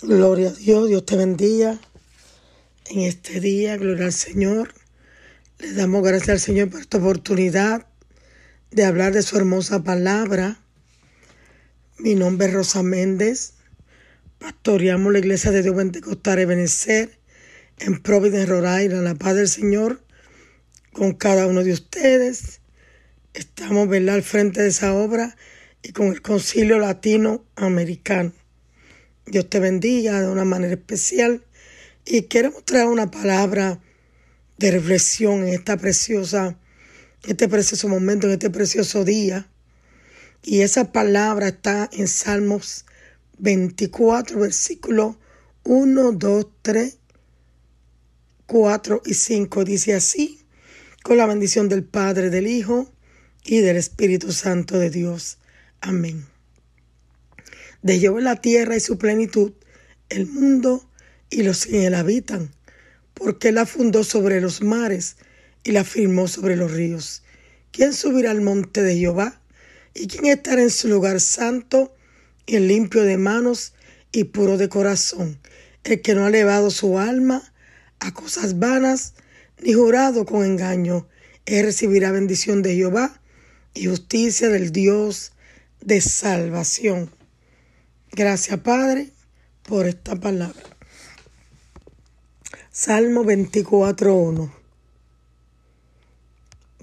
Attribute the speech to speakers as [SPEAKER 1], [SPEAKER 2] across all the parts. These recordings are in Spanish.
[SPEAKER 1] Gloria a Dios, Dios te bendiga en este día, gloria al Señor. Le damos gracias al Señor por esta oportunidad de hablar de su hermosa palabra. Mi nombre es Rosa Méndez. Pastoreamos la iglesia de Dios Pentecostal Benecer en Providence, Rhode Island. La paz del Señor con cada uno de ustedes. Estamos ¿verdad? al frente de esa obra y con el Concilio Latinoamericano. Dios te bendiga de una manera especial y queremos traer una palabra de reflexión en esta preciosa, este precioso momento, en este precioso día. Y esa palabra está en Salmos 24, versículos 1, 2, 3, 4 y 5. Dice así, con la bendición del Padre, del Hijo y del Espíritu Santo de Dios. Amén de Jehová la tierra y su plenitud, el mundo y los que en él habitan, porque él la fundó sobre los mares y la firmó sobre los ríos. ¿Quién subirá al monte de Jehová? ¿Y quién estará en su lugar santo y limpio de manos y puro de corazón? El que no ha elevado su alma a cosas vanas, ni jurado con engaño, él recibirá bendición de Jehová y justicia del Dios de salvación. Gracias, Padre, por esta palabra. Salmo 24.1.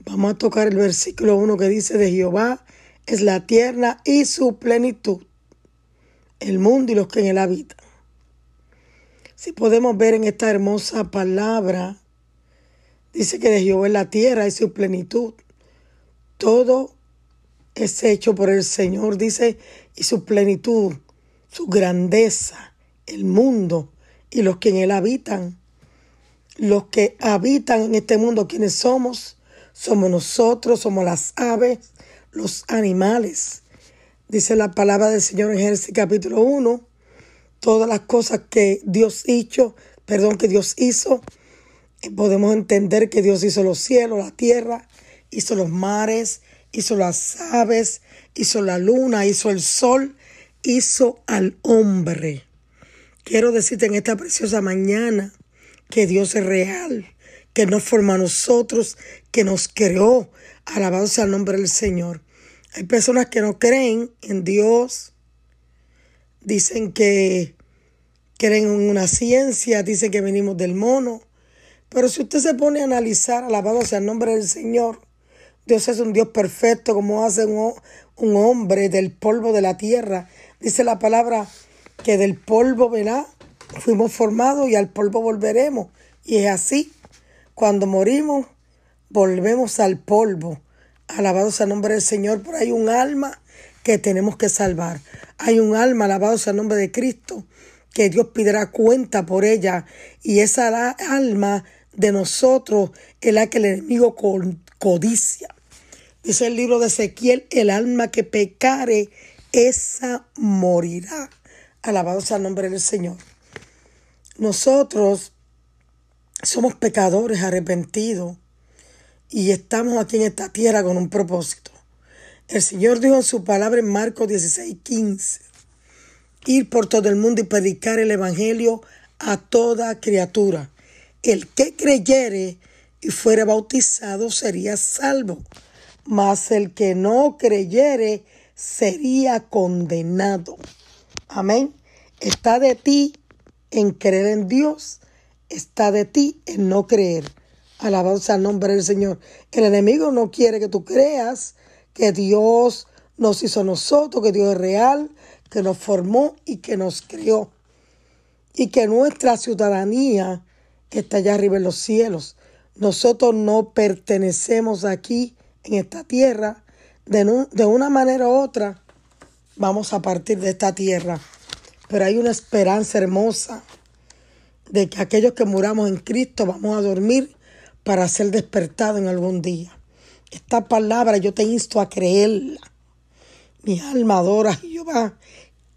[SPEAKER 1] Vamos a tocar el versículo 1 que dice de Jehová es la tierra y su plenitud, el mundo y los que en él habitan. Si podemos ver en esta hermosa palabra, dice que de Jehová es la tierra y su plenitud. Todo es hecho por el Señor, dice, y su plenitud su grandeza, el mundo y los que en él habitan. Los que habitan en este mundo, ¿quiénes somos? Somos nosotros, somos las aves, los animales. Dice la palabra del Señor en Génesis capítulo 1, todas las cosas que Dios hizo, perdón, que Dios hizo, podemos entender que Dios hizo los cielos, la tierra, hizo los mares, hizo las aves, hizo la luna, hizo el sol hizo al hombre. Quiero decirte en esta preciosa mañana que Dios es real, que nos forma a nosotros, que nos creó. Alabado sea el nombre del Señor. Hay personas que no creen en Dios, dicen que creen en una ciencia, dicen que venimos del mono. Pero si usted se pone a analizar, alabado sea el nombre del Señor, Dios es un Dios perfecto, como hace un, un hombre del polvo de la tierra Dice la palabra que del polvo, ¿verdad? Fuimos formados y al polvo volveremos. Y es así. Cuando morimos, volvemos al polvo. Alabado sea el nombre del Señor. Por ahí un alma que tenemos que salvar. Hay un alma, alabado sea nombre de Cristo, que Dios pedirá cuenta por ella. Y esa alma de nosotros es la que el enemigo codicia. Dice el libro de Ezequiel, el alma que pecare esa morirá. Alabado sea el nombre del Señor. Nosotros somos pecadores arrepentidos y estamos aquí en esta tierra con un propósito. El Señor dijo en su palabra en Marcos 16, 15, ir por todo el mundo y predicar el Evangelio a toda criatura. El que creyere y fuere bautizado sería salvo, mas el que no creyere sería condenado. Amén. Está de ti en creer en Dios, está de ti en no creer. Alabado sea el nombre del Señor. El enemigo no quiere que tú creas que Dios nos hizo nosotros, que Dios es real, que nos formó y que nos creó. Y que nuestra ciudadanía está allá arriba en los cielos. Nosotros no pertenecemos aquí en esta tierra, de, una manera u otra vamos a partir de esta tierra. Pero hay una esperanza hermosa de que aquellos que muramos en Cristo vamos a dormir para ser despertados en algún día. Esta palabra yo te insto a creerla. Mi alma adora a Jehová.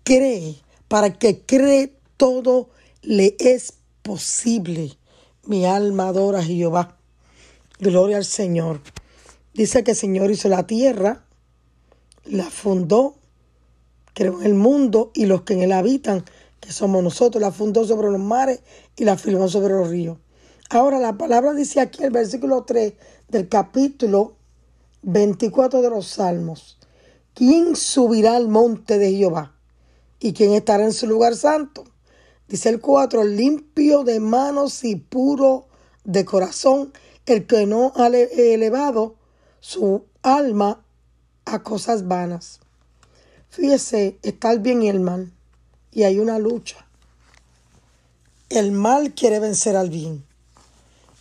[SPEAKER 1] Cree. Para que cree todo le es posible. Mi alma adora a Jehová. Gloria al Señor. Dice que el Señor hizo la tierra, la fundó, creó el mundo y los que en él habitan, que somos nosotros, la fundó sobre los mares y la firmó sobre los ríos. Ahora la palabra dice aquí el versículo 3 del capítulo 24 de los Salmos. ¿Quién subirá al monte de Jehová? ¿Y quién estará en su lugar santo? Dice el 4, limpio de manos y puro de corazón, el que no ha elevado su alma a cosas vanas. Fíjese, está el bien y el mal, y hay una lucha. El mal quiere vencer al bien,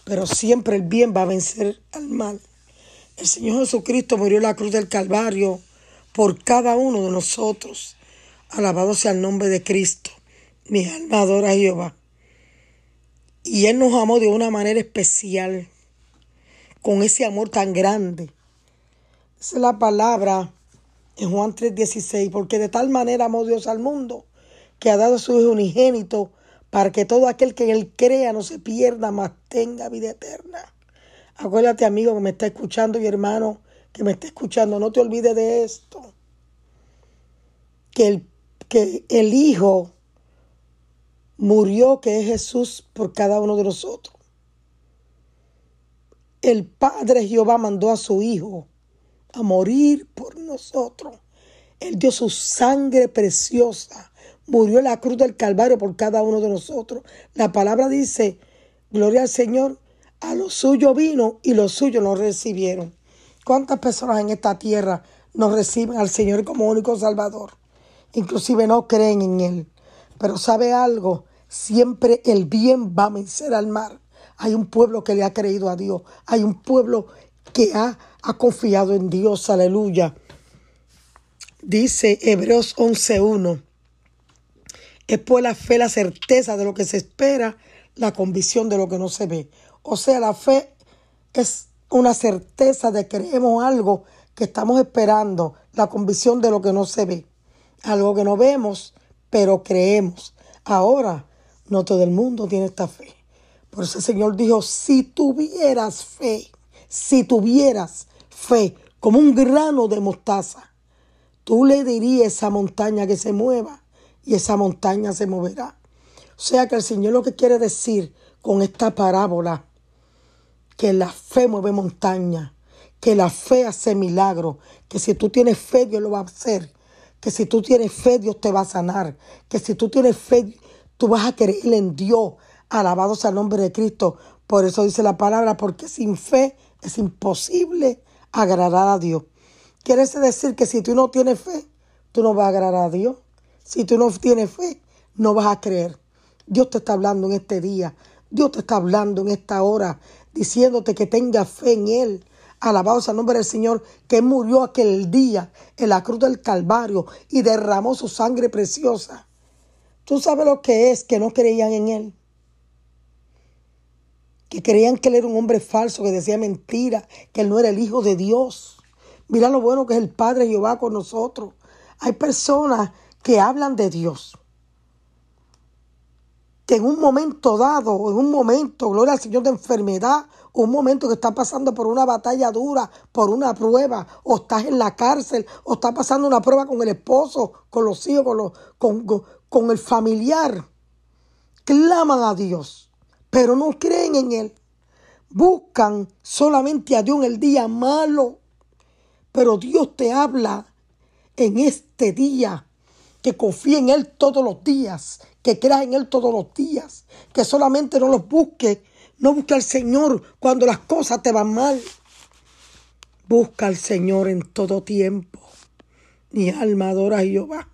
[SPEAKER 1] pero siempre el bien va a vencer al mal. El Señor Jesucristo murió en la cruz del Calvario por cada uno de nosotros. Alabado sea el nombre de Cristo. Mi alma adora a Jehová. Y Él nos amó de una manera especial, con ese amor tan grande. Esa es la palabra en Juan 3:16, porque de tal manera amó Dios al mundo, que ha dado a su Hijo unigénito, para que todo aquel que en Él crea no se pierda, mas tenga vida eterna. Acuérdate, amigo, que me está escuchando y hermano que me está escuchando, no te olvides de esto. Que el, que el Hijo murió, que es Jesús, por cada uno de nosotros. El Padre Jehová mandó a su Hijo a morir por nosotros. Él dio su sangre preciosa, murió en la cruz del Calvario por cada uno de nosotros. La palabra dice, gloria al Señor, a los suyos vino y los suyos no recibieron. ¿Cuántas personas en esta tierra no reciben al Señor como único Salvador? Inclusive no creen en Él. Pero sabe algo, siempre el bien va a vencer al mal. Hay un pueblo que le ha creído a Dios. Hay un pueblo que ha, ha confiado en Dios. Aleluya. Dice Hebreos 11.1. Es pues la fe la certeza de lo que se espera, la convicción de lo que no se ve. O sea, la fe es una certeza de que creemos algo que estamos esperando, la convicción de lo que no se ve. Algo que no vemos, pero creemos. Ahora, no todo el mundo tiene esta fe. Por eso el Señor dijo, si tuvieras fe, si tuvieras fe como un grano de mostaza, tú le dirías a esa montaña que se mueva y esa montaña se moverá. O sea que el Señor lo que quiere decir con esta parábola que la fe mueve montaña, que la fe hace milagro, que si tú tienes fe Dios lo va a hacer, que si tú tienes fe Dios te va a sanar, que si tú tienes fe tú vas a creer en Dios, alabado sea el nombre de Cristo. Por eso dice la palabra, porque sin fe es imposible agradar a Dios. Quiere decir que si tú no tienes fe, tú no vas a agradar a Dios. Si tú no tienes fe, no vas a creer. Dios te está hablando en este día. Dios te está hablando en esta hora diciéndote que tengas fe en Él. Alabado sea el nombre del Señor, que murió aquel día en la cruz del Calvario y derramó su sangre preciosa. Tú sabes lo que es que no creían en Él. Que creían que Él era un hombre falso, que decía mentira, que Él no era el Hijo de Dios. Mira lo bueno que es el Padre Jehová con nosotros. Hay personas que hablan de Dios que en un momento dado, en un momento, gloria al Señor, de enfermedad, un momento que está pasando por una batalla dura, por una prueba, o estás en la cárcel, o estás pasando una prueba con el esposo, con los hijos, con, con, con el familiar, claman a Dios, pero no creen en Él. Buscan solamente a Dios en el día malo, pero Dios te habla en este día que confíe en Él todos los días, que creas en Él todos los días, que solamente no los busque, no busque al Señor cuando las cosas te van mal. Busca al Señor en todo tiempo. Mi alma adora a Jehová.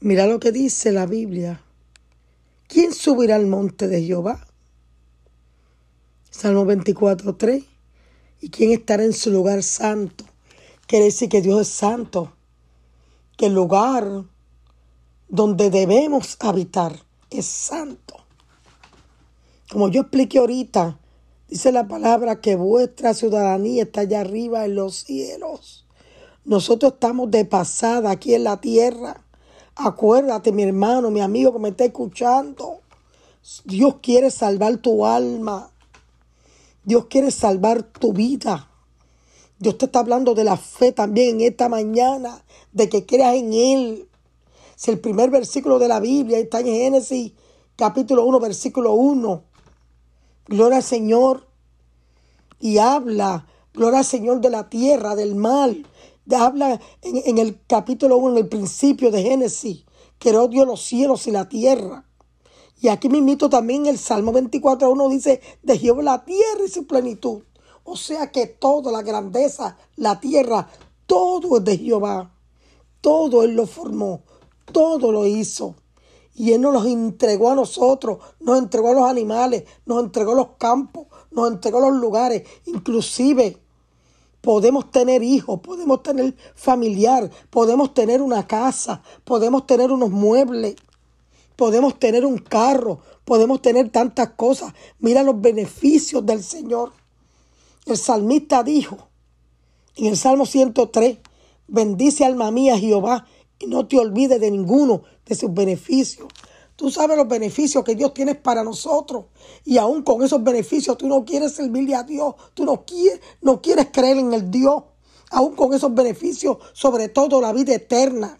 [SPEAKER 1] Mira lo que dice la Biblia. ¿Quién subirá al monte de Jehová? Salmo 24, 3. ¿Y quién estará en su lugar santo? Quiere decir que Dios es santo que el lugar donde debemos habitar es santo. Como yo expliqué ahorita, dice la palabra que vuestra ciudadanía está allá arriba en los cielos. Nosotros estamos de pasada aquí en la tierra. Acuérdate, mi hermano, mi amigo que me está escuchando. Dios quiere salvar tu alma. Dios quiere salvar tu vida. Dios te está hablando de la fe también en esta mañana, de que creas en Él. Si el primer versículo de la Biblia está en Génesis capítulo 1, versículo 1. Gloria al Señor. Y habla, gloria al Señor de la tierra, del mal. Habla en, el capítulo 1, en el principio de Génesis. Creó Dios los cielos y la tierra. Y aquí me invito también el Salmo 24, uno dice, de Jehová la tierra y su plenitud. O sea que toda la grandeza, la tierra, todo es de Jehová. Todo Él lo formó, todo lo hizo. Y Él nos los entregó a nosotros, nos entregó a los animales, nos entregó los campos, nos entregó los lugares. Inclusive podemos tener hijos, podemos tener familiar, podemos tener una casa, podemos tener unos muebles podemos tener un carro, podemos tener tantas cosas. Mira los beneficios del Señor. El salmista dijo en el Salmo 103, bendice alma mía Jehová y no te olvides de ninguno de sus beneficios. Tú sabes los beneficios que Dios tiene para nosotros. Y aún con esos beneficios tú no quieres servirle a Dios. Tú no quieres, creer en el Dios. Aún con esos beneficios, sobre todo la vida eterna.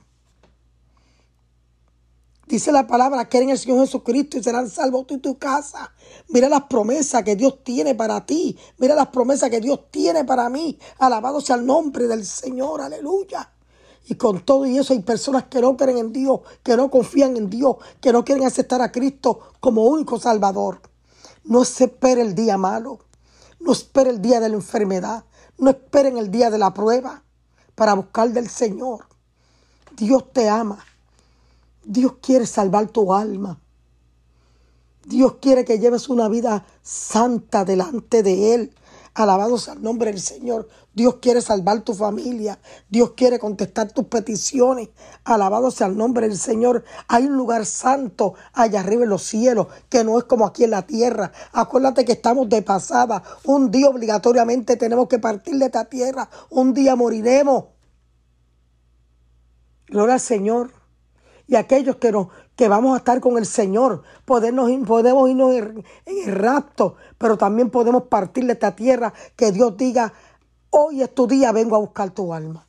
[SPEAKER 1] Dice la palabra, que en el Señor Jesucristo y serán salvos tú y tu casa. Mira las promesas que Dios tiene para ti. Mira las promesas que Dios tiene para mí. Alabado sea el nombre del Señor. Aleluya. Y con todo y eso hay personas que no creen en Dios, que no confían en Dios, que no quieren aceptar a Cristo como único Salvador. No se el día malo. No espere el día de la enfermedad. No esperen el día de la prueba para buscar del Señor. Dios te ama. Dios quiere salvar tu alma. Dios quiere que lleves una vida santa delante de Él. Alabado sea el nombre del Señor. Dios quiere salvar tu familia. Dios quiere contestar tus peticiones. Alabado sea el nombre del Señor. Hay un lugar santo allá arriba en los cielos que no es como aquí en la tierra. Acuérdate que estamos de pasada. Un día obligatoriamente tenemos que partir de esta tierra. Un día moriremos. Gloria al Señor y aquellos que, nos, que vamos a estar con el Señor. Podernos, podemos irnos en, el rapto, pero también podemos partir de esta tierra que Dios diga, hoy es tu día, vengo a buscar tu alma.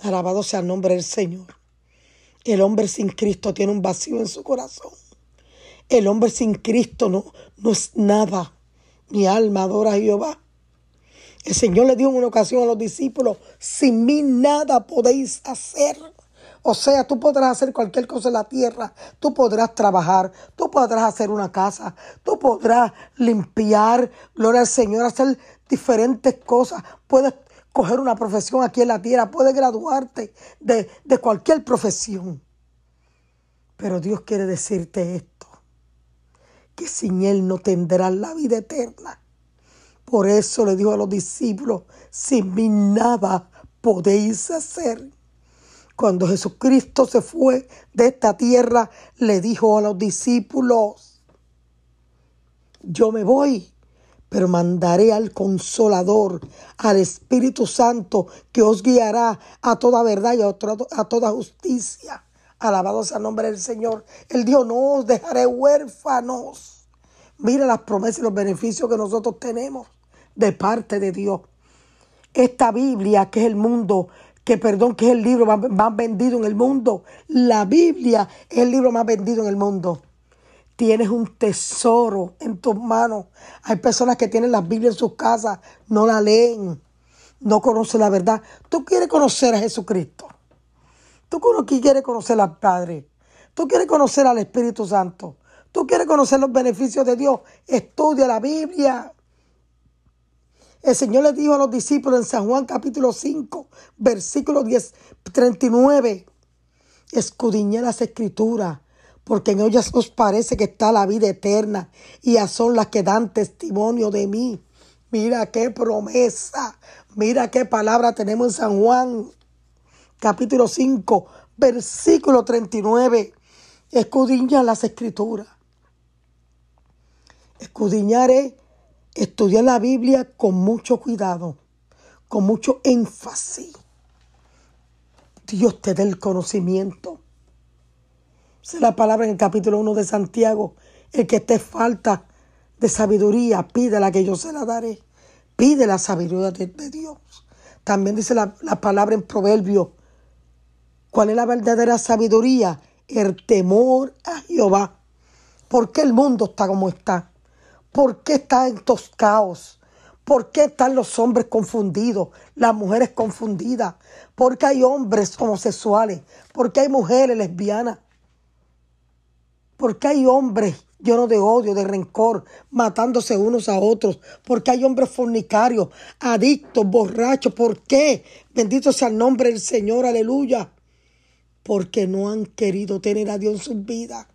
[SPEAKER 1] Alabado sea el nombre del Señor. El hombre sin Cristo tiene un vacío en su corazón. El hombre sin Cristo no, no es nada. Mi alma adora a Jehová. El Señor le dijo en una ocasión a los discípulos, sin mí nada podéis hacer. O sea, tú podrás hacer cualquier cosa en la tierra, tú podrás trabajar, tú podrás hacer una casa, tú podrás limpiar, gloria al Señor, hacer diferentes cosas. Puedes coger una profesión aquí en la tierra, puedes graduarte de, de cualquier profesión. Pero Dios quiere decirte esto, que sin Él no tendrás la vida eterna. Por eso le dijo a los discípulos, sin mí nada podéis hacer. Cuando Jesucristo se fue de esta tierra, le dijo a los discípulos, yo me voy, pero mandaré al consolador, al Espíritu Santo, que os guiará a toda verdad y a, toda justicia. Alabado sea el nombre del Señor. El Dios no os dejaré huérfanos. Mira las promesas y los beneficios que nosotros tenemos de parte de Dios. Esta Biblia, que es el mundo, que perdón, que es el libro más, vendido en el mundo. La Biblia es el libro más vendido en el mundo. Tienes un tesoro en tus manos. Hay personas que tienen la Biblia en sus casas, no la leen, no conocen la verdad. Tú quieres conocer a Jesucristo. Tú quieres conocer al Padre. Tú quieres conocer al Espíritu Santo. Tú quieres conocer los beneficios de Dios. Estudia la Biblia. El Señor le dijo a los discípulos en San Juan capítulo 5, versículo 10, 39, escudriñad las escrituras, porque en ellas os parece que está la vida eterna, y ya son las que dan testimonio de mí. Mira qué promesa, mira qué palabra tenemos en San Juan capítulo 5, versículo 39. Escudriñad las escrituras. Escudriñar Estudia la Biblia con mucho cuidado, con mucho énfasis. Dios te dé el conocimiento. Esa la palabra en el capítulo 1 de Santiago. El que te falta de sabiduría, pídela que yo se la daré. Pide la sabiduría de, Dios. También dice la, la palabra en Proverbio ¿Cuál es la verdadera sabiduría? El temor a Jehová. ¿Por qué el mundo está como está? ¿Por qué está en estos caos? ¿Por qué están los hombres confundidos, las mujeres confundidas? ¿Por qué hay hombres homosexuales? ¿Por qué hay mujeres lesbianas? ¿Por qué hay hombres llenos de odio, de rencor, matándose unos a otros? ¿Por qué hay hombres fornicarios, adictos, borrachos? ¿Por qué? Bendito sea el nombre del Señor, aleluya. Porque no han querido tener a Dios en sus vidas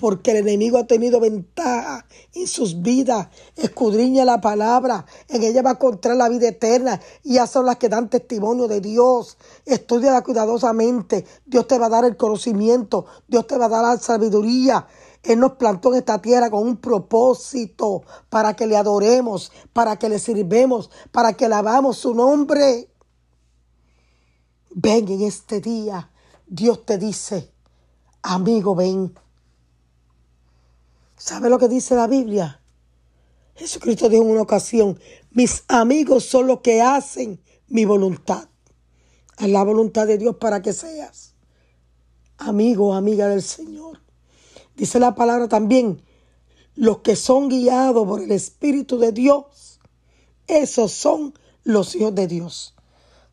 [SPEAKER 1] porque el enemigo ha tenido ventaja en sus vidas. Escudriña la palabra, en ella va a encontrar la vida eterna y ya son las que dan testimonio de Dios. Estudia cuidadosamente, Dios te va a dar el conocimiento, Dios te va a dar la sabiduría. Él nos plantó en esta tierra con un propósito para que le adoremos, para que le sirvemos, para que lavamos su nombre. Ven en este día, Dios te dice, amigo, ven. ¿Sabe lo que dice la Biblia? Jesucristo dijo en una ocasión, mis amigos son los que hacen mi voluntad. Es la voluntad de Dios para que seas amigo amiga del Señor. Dice la palabra también, los que son guiados por el Espíritu de Dios, esos son los hijos de Dios.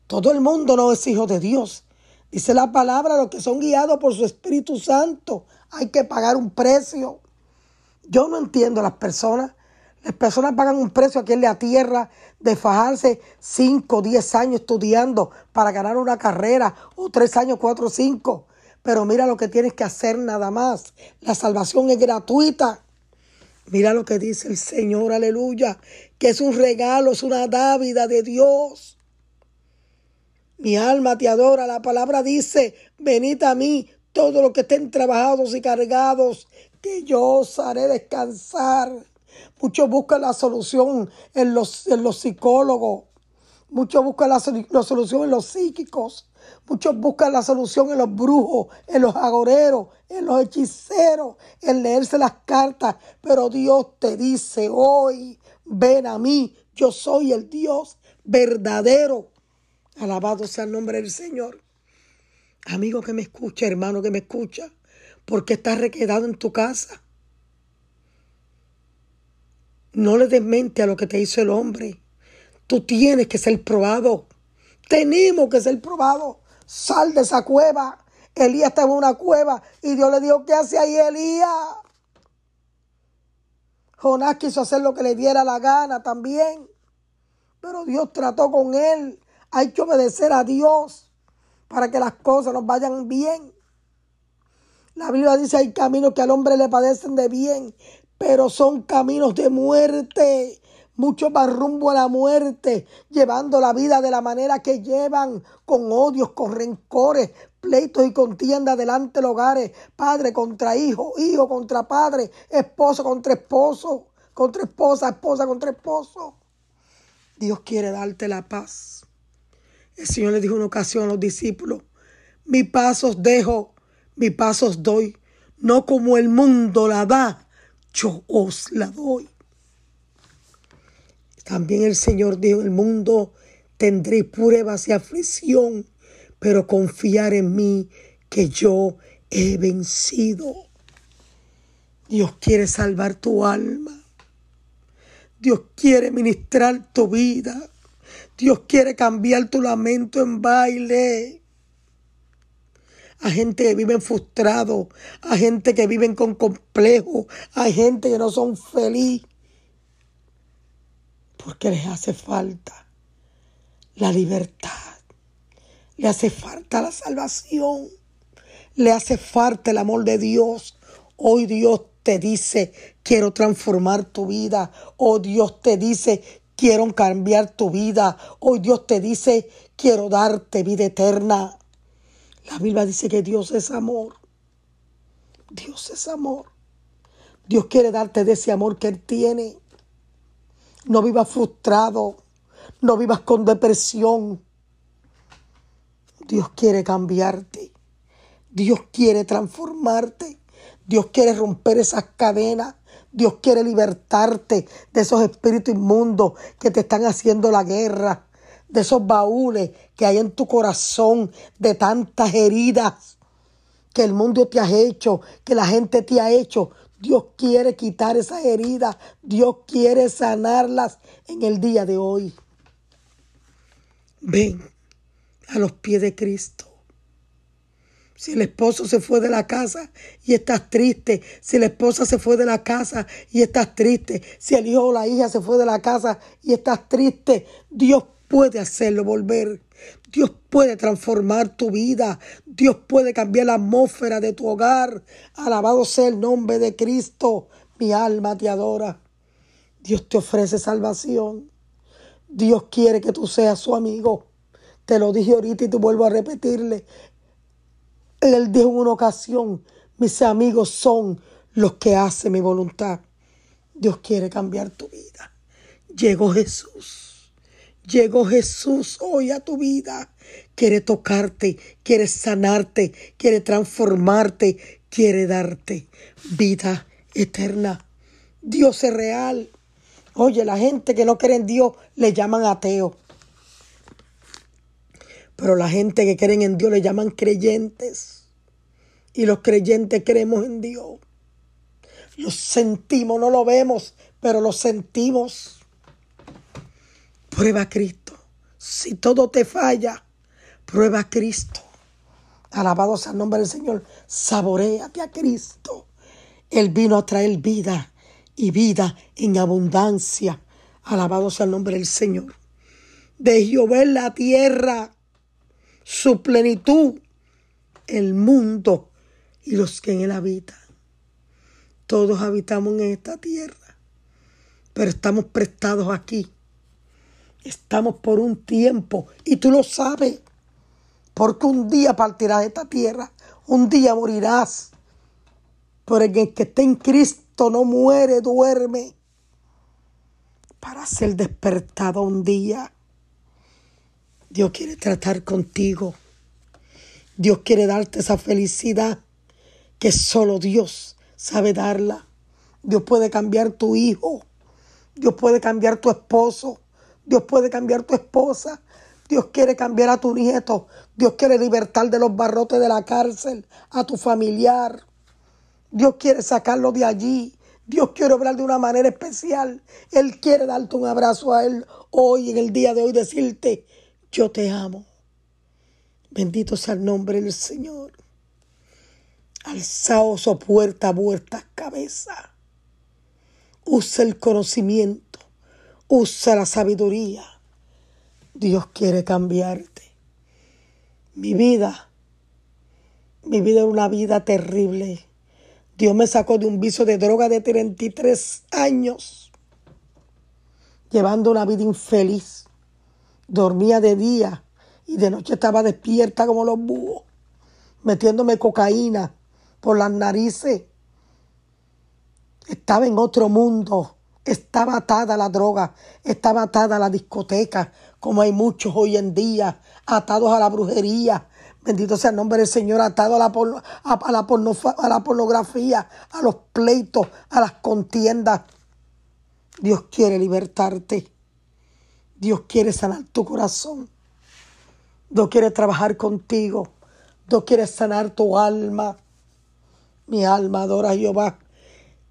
[SPEAKER 1] Todo el mundo no es hijo de Dios. Dice la palabra, los que son guiados por su Espíritu Santo, hay que pagar un precio. Yo no entiendo a las personas. Las personas pagan un precio aquí en la tierra de fajarse 5, 10 años estudiando para ganar una carrera, o 3 años, 4, 5. Pero mira lo que tienes que hacer nada más. La salvación es gratuita. Mira lo que dice el Señor, aleluya, que es un regalo, es una dávida de Dios. Mi alma te adora. La palabra dice, venid a mí, todos los que estén trabajados y cargados, que yo os haré descansar. Muchos buscan la solución en los, en los psicólogos. Muchos buscan la, solución en los psíquicos. Muchos buscan la solución en los brujos, en los agoreros, en los hechiceros, en leerse las cartas. Pero Dios te dice hoy, ven a mí, yo soy el Dios verdadero. Alabado sea el nombre del Señor. Amigo que me escucha, hermano que me escucha. ¿Por qué estás requedado en tu casa? No le des mente a lo que te hizo el hombre. Tú tienes que ser probado. Tenemos que ser probados. Sal de esa cueva. Elías estaba en una cueva y Dios le dijo, ¿qué hace ahí Elías? Jonás quiso hacer lo que le diera la gana también. Pero Dios trató con él. Hay que obedecer a Dios para que las cosas nos vayan bien. La Biblia dice hay caminos que al hombre le padecen de bien, pero son caminos de muerte. Muchos van rumbo a la muerte, llevando la vida de la manera que llevan, con odios, con rencores, pleitos y contiendas delante de hogares, padre contra hijo, hijo contra padre, esposo contra esposo, contra esposa, esposa contra esposo. Dios quiere darte la paz. El Señor le dijo una ocasión a los discípulos, mi paz os dejo, mi paz os doy, no como el mundo la da, yo os la doy. También el Señor dijo, el mundo tendré pruebas y aflicción, pero confiar en mí que yo he vencido. Dios quiere salvar tu alma. Dios quiere ministrar tu vida. Dios quiere cambiar tu lamento en baile a gente que viven frustrados, a gente que viven con complejos, a gente que no son felices. Porque les hace falta la libertad, le hace falta la salvación, le hace falta el amor de Dios. Hoy Dios te dice, quiero transformar tu vida. Hoy Dios te dice, quiero cambiar tu vida. Hoy Dios te dice, quiero darte vida eterna. La Biblia dice que Dios es amor. Dios es amor. Dios quiere darte de ese amor que Él tiene. No vivas frustrado. No vivas con depresión. Dios quiere cambiarte. Dios quiere transformarte. Dios quiere romper esas cadenas. Dios quiere libertarte de esos espíritus inmundos que te están haciendo la guerra. De esos baúles que hay en tu corazón, de tantas heridas que el mundo te ha hecho, que la gente te ha hecho. Dios quiere quitar esas heridas, Dios quiere sanarlas en el día de hoy. Ven a los pies de Cristo. Si el esposo se fue de la casa y estás triste, si la esposa se fue de la casa y estás triste, si el hijo o la hija se fue de la casa y estás triste, Dios puede hacerlo volver. Dios puede transformar tu vida. Dios puede cambiar la atmósfera de tu hogar. Alabado sea el nombre de Cristo. Mi alma te adora. Dios te ofrece salvación. Dios quiere que tú seas su amigo. Te lo dije ahorita y te vuelvo a repetirle. Él dijo en una ocasión, mis amigos son los que hacen mi voluntad. Dios quiere cambiar tu vida. Llegó Jesús. Llegó Jesús hoy a tu vida. Quiere tocarte, quiere sanarte, quiere transformarte, quiere darte vida eterna. Dios es real. Oye, la gente que no cree en Dios le llaman ateo. Pero la gente que creen en Dios le llaman creyentes. Y los creyentes creemos en Dios. Lo sentimos, no lo vemos, pero lo sentimos. Prueba a Cristo. Si todo te falla, prueba a Cristo. Alabado sea el nombre del Señor. Saboreate a Cristo. Él vino a traer vida y vida en abundancia. Alabado sea el nombre del Señor. De Jehová la tierra su plenitud, el mundo y los que en él habitan. Todos habitamos en esta tierra, pero estamos prestados aquí. Estamos por un tiempo y tú lo sabes, porque un día partirás de esta tierra, un día morirás. Pero el que esté en Cristo no muere, duerme para ser despertado un día. Dios quiere tratar contigo. Dios quiere darte esa felicidad que solo Dios sabe darla. Dios puede cambiar tu hijo. Dios puede cambiar tu esposo. Dios puede cambiar tu esposa. Dios quiere cambiar a tu nieto. Dios quiere libertar de los barrotes de la cárcel a tu familiar. Dios quiere sacarlo de allí. Dios quiere obrar de una manera especial. Él quiere darte un abrazo a Él hoy, en el día de hoy, decirte, yo te amo. Bendito sea el nombre del Señor. Alzaos puerta vuestra cabeza. Usa el conocimiento. Usa la sabiduría. Dios quiere cambiarte. Mi vida, mi vida era una vida terrible. Dios me sacó de un vicio de droga de 33 años, llevando una vida infeliz. Dormía de día y de noche estaba despierta como los búhos, metiéndome cocaína por las narices. Estaba en otro mundo, estaba atada la droga, estaba atada la discoteca, como hay muchos hoy en día, atados a la brujería. Bendito sea el nombre del Señor, atado a la, a, la, a la pornografía, a los pleitos, a las contiendas. Dios quiere libertarte. Dios quiere sanar tu corazón. Dios quiere trabajar contigo. Dios quiere sanar tu alma. Mi alma adora a Jehová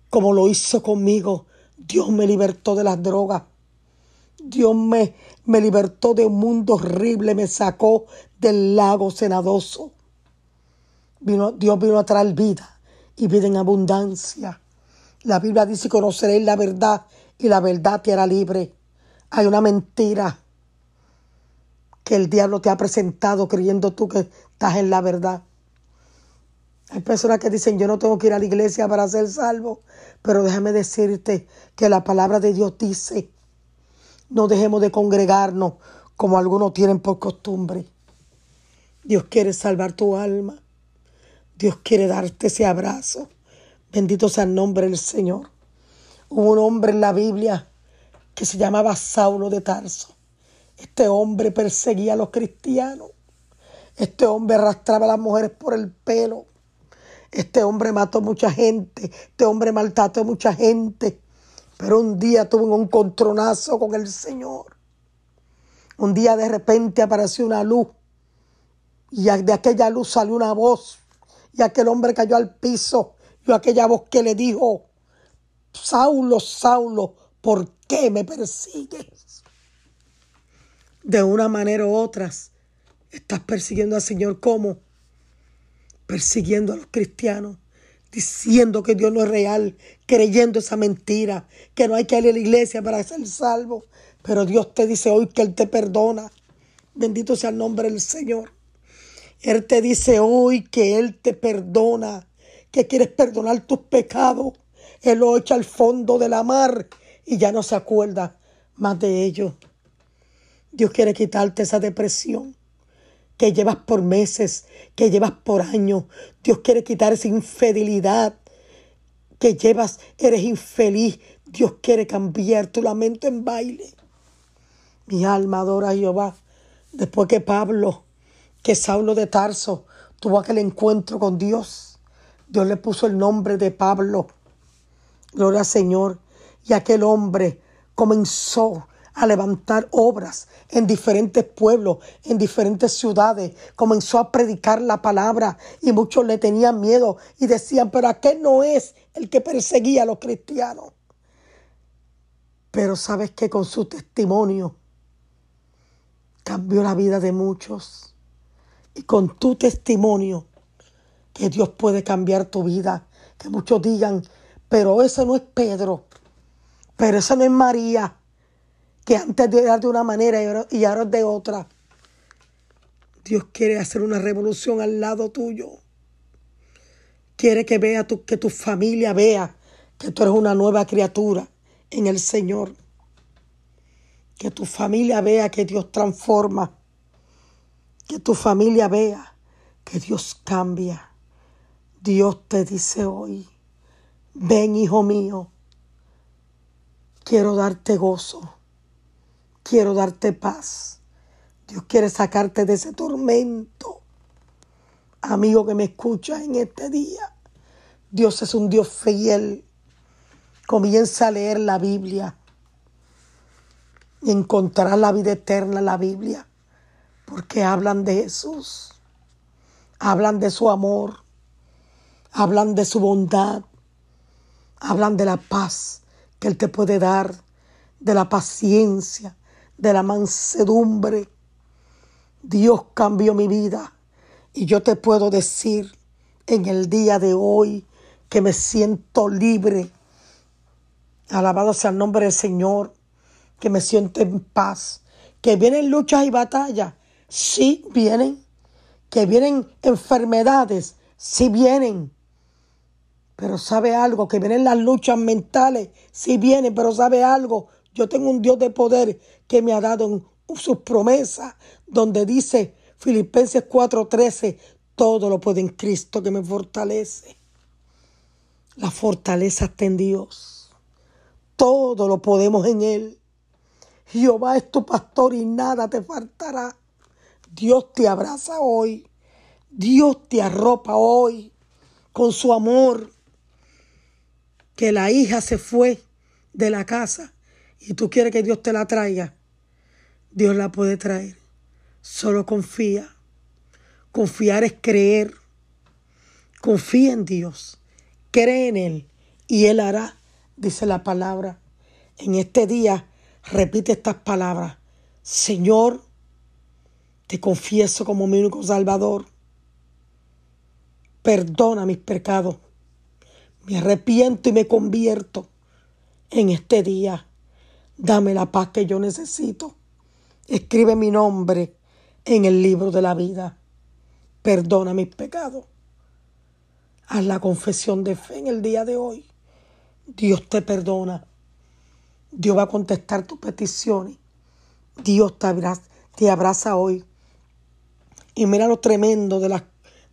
[SPEAKER 1] como lo hizo conmigo. Dios me libertó de las drogas. Dios me, me libertó de un mundo horrible, me sacó del lago cenadoso. Vino, Dios vino a traer vida y vida en abundancia. La Biblia dice, conoceréis la verdad y la verdad te hará libre. Hay una mentira que el diablo te ha presentado creyendo tú que estás en la verdad. Hay personas que dicen, yo no tengo que ir a la iglesia para ser salvo, pero déjame decirte que la palabra de Dios dice, no dejemos de congregarnos como algunos tienen por costumbre. Dios quiere salvar tu alma. Dios quiere darte ese abrazo. Bendito sea el nombre del Señor. Hubo un hombre en la Biblia que se llamaba Saulo de Tarso. Este hombre perseguía a los cristianos. Este hombre arrastraba a las mujeres por el pelo. Este hombre mató mucha gente. Este hombre maltrató mucha gente. Pero un día tuvo un encontronazo con el Señor. Un día de repente apareció una luz y de aquella luz salió una voz y aquel hombre cayó al piso y aquella voz que le dijo, Saulo, Saulo, ¿por qué me persigues? De una manera u otra, estás persiguiendo al Señor como persiguiendo a los cristianos, diciendo que Dios no es real, creyendo esa mentira, que no hay que ir a la iglesia para ser salvo. Pero Dios te dice hoy que Él te perdona. Bendito sea el nombre del Señor. Él te dice hoy que Él te perdona, que quieres perdonar tus pecados. Él lo echa al fondo de la mar y ya no se acuerda más de ello. Dios quiere quitarte esa depresión que llevas por meses, que llevas por años. Dios quiere quitar esa infidelidad que llevas, eres infeliz. Dios quiere cambiar tu lamento en baile. Mi alma adora a Jehová. Después que Pablo, que Saulo de Tarso, tuvo aquel encuentro con Dios, Dios le puso el nombre de Pablo. Gloria al Señor. Y aquel hombre comenzó a levantar obras en diferentes pueblos, en diferentes ciudades. Comenzó a predicar la palabra y muchos le tenían miedo y decían, pero aquel no es el que perseguía a los cristianos. Pero sabes que con su testimonio cambió la vida de muchos. Y con tu testimonio, que Dios puede cambiar tu vida. Que muchos digan, pero ese no es Pedro, pero esa no es María, que antes era de una manera y ahora es de otra. Dios quiere hacer una revolución al lado tuyo. Quiere que vea tu, que tu familia vea que tú eres una nueva criatura en el Señor. Que tu familia vea que Dios transforma. Que tu familia vea que Dios cambia. Dios te dice hoy, ven hijo mío, quiero darte gozo quiero darte paz. Dios quiere sacarte de ese tormento. Amigo que me escuchas en este día, Dios es un Dios fiel. Comienza a leer la Biblia y encontrarás la vida eterna en la Biblia, porque hablan de Jesús, hablan de su amor, hablan de su bondad, hablan de la paz que Él te puede dar, de la paciencia, de la mansedumbre. Dios cambió mi vida y yo te puedo decir en el día de hoy que me siento libre. Alabado sea el nombre del Señor, que me siento en paz. Que vienen luchas y batallas, sí vienen. Que vienen enfermedades, sí vienen. Pero sabe algo, que vienen las luchas mentales, sí vienen, pero sabe algo, yo tengo un Dios de poder que me ha dado sus promesas, donde dice Filipenses 4:13, todo lo puede en Cristo que me fortalece. La fortaleza está en Dios. Todo lo podemos en Él. Jehová es tu pastor y nada te faltará. Dios te abraza hoy. Dios te arropa hoy con su amor. Que la hija se fue de la casa y tú quieres que Dios te la traiga, Dios la puede traer. Solo confía. Confiar es creer. Confía en Dios. Cree en Él y Él hará, dice la palabra. En este día repite estas palabras. Señor, te confieso como mi único Salvador. Perdona mis pecados. Me arrepiento y me convierto en este día Dame la paz que yo necesito. Escribe mi nombre en el libro de la vida. Perdona mis pecados. Haz la confesión de fe en el día de hoy. Dios te perdona. Dios va a contestar tus peticiones. Dios te abraza, hoy. Y mira lo tremendo de la,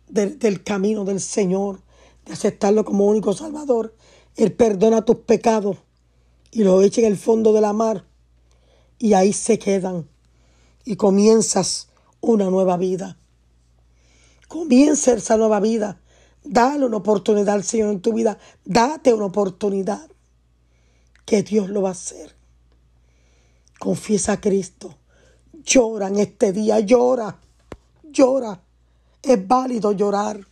[SPEAKER 1] del camino del Señor, de aceptarlo como único Salvador. Él perdona tus pecados y lo echa en el fondo de la mar y ahí se quedan y comienzas una nueva vida. Comienza esa nueva vida. Dale una oportunidad al Señor en tu vida. Date una oportunidad que Dios lo va a hacer. Confiesa a Cristo. Llora en este día, llora, llora. Es válido llorar.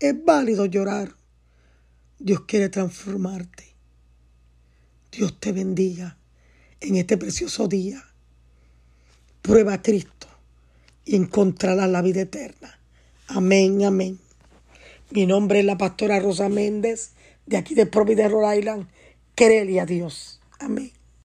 [SPEAKER 1] Es válido llorar. Dios quiere transformarte. Dios te bendiga en este precioso día. Prueba a Cristo y encontrarás la vida eterna. Amén, amén. Mi nombre es la pastora Rosa Méndez, de aquí de Providence, Rhode Island. Créele a Dios. Amén.